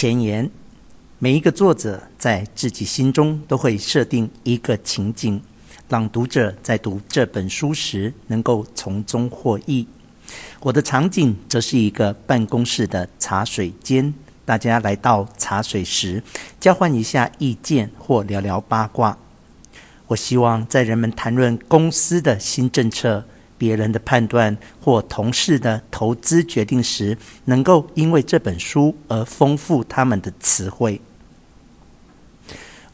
前言：每一个作者在自己心中都会设定一个情景，让读者在读这本书时能够从中获益。我的场景则是一个办公室的茶水间，大家来到茶水时，交换一下意见或聊聊八卦。我希望在人们谈论公司的新政策、别人的判断或同事的投资决定时，能够因为这本书而丰富他们的词汇。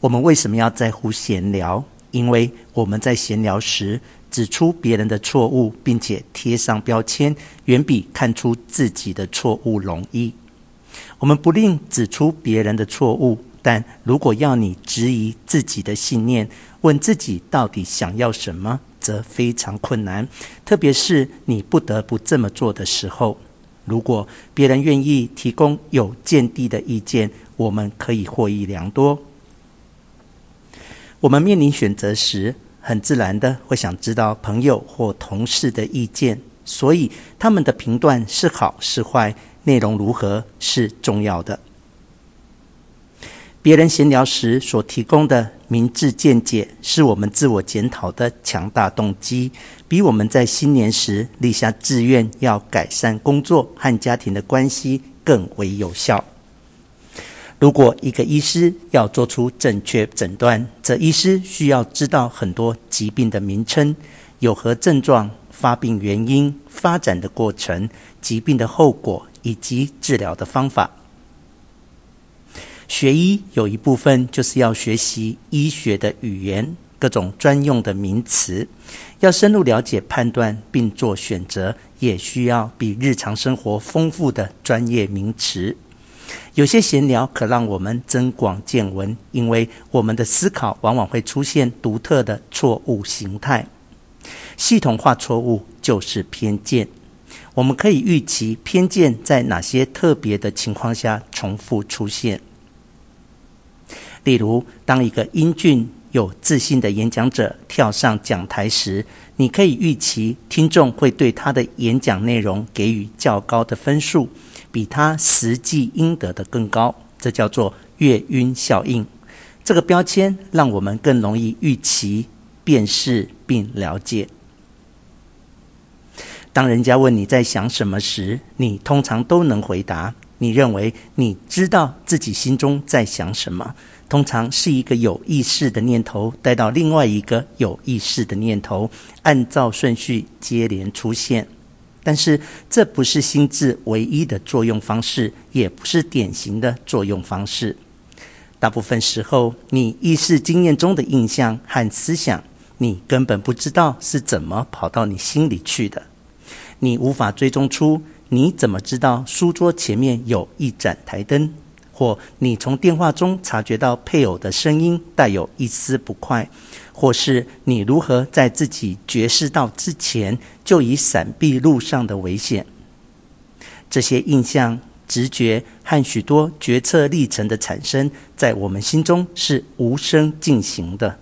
我们为什么要在乎闲聊？因为我们在闲聊时指出别人的错误，并且贴上标签，远比看出自己的错误容易。我们不吝指出别人的错误，但如果要你质疑自己的信念，问自己到底想要什么，则非常困难。特别是你不得不这么做的时候。如果别人愿意提供有见地的意见，我们可以获益良多。我们面临选择时，很自然的会想知道朋友或同事的意见，所以他们的评断是好是坏，内容如何是重要的。别人闲聊时所提供的明智见解，是我们自我检讨的强大动机，比我们在新年时立下志愿要改善工作和家庭的关系更为有效。如果一个医师要做出正确诊断，则医师需要知道很多疾病的名称、有何症状、发病原因、发展的过程、疾病的后果以及治疗的方法。学医有一部分就是要学习医学的语言，各种专用的名词，要深入了解、判断并做选择，也需要比日常生活丰富的专业名词。有些闲聊可让我们增广见闻，因为我们的思考往往会出现独特的错误形态。系统化错误就是偏见。我们可以预期偏见在哪些特别的情况下重复出现。例如，当一个英俊有自信的演讲者跳上讲台时，你可以预期听众会对他的演讲内容给予较高的分数。比他实际应得的更高，这叫做月晕效应。这个标签让我们更容易预期、辨识并了解。当人家问你在想什么时，你通常都能回答。你认为你知道自己心中在想什么，通常是一个有意识的念头带到另外一个有意识的念头，按照顺序接连出现。但是这不是心智唯一的作用方式，也不是典型的作用方式。大部分时候，你意识经验中的印象和思想，你根本不知道是怎么跑到你心里去的。你无法追踪出，你怎么知道书桌前面有一盏台灯？或你从电话中察觉到配偶的声音带有一丝不快，或是你如何在自己觉识到之前就已闪避路上的危险。这些印象、直觉和许多决策历程的产生，在我们心中是无声进行的。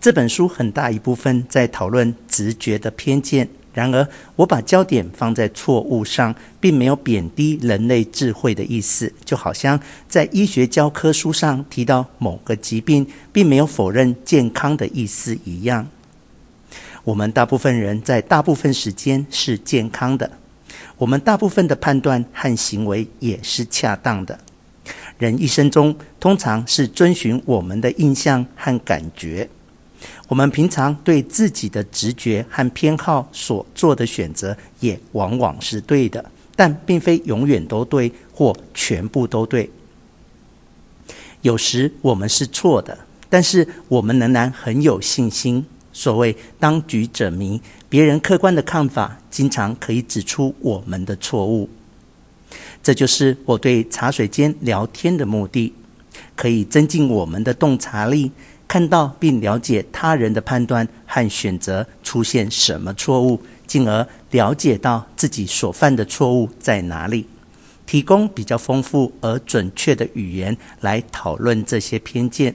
这本书很大一部分在讨论直觉的偏见。然而，我把焦点放在错误上，并没有贬低人类智慧的意思。就好像在医学教科书上提到某个疾病，并没有否认健康的意思一样。我们大部分人在大部分时间是健康的，我们大部分的判断和行为也是恰当的。人一生中通常是遵循我们的印象和感觉。我们平常对自己的直觉和偏好所做的选择，也往往是对的，但并非永远都对或全部都对。有时我们是错的，但是我们仍然很有信心。所谓当局者迷，别人客观的看法经常可以指出我们的错误。这就是我对茶水间聊天的目的，可以增进我们的洞察力。看到并了解他人的判断和选择出现什么错误，进而了解到自己所犯的错误在哪里，提供比较丰富而准确的语言来讨论这些偏见。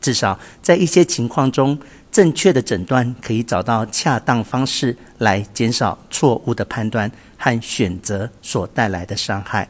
至少在一些情况中，正确的诊断可以找到恰当方式来减少错误的判断和选择所带来的伤害。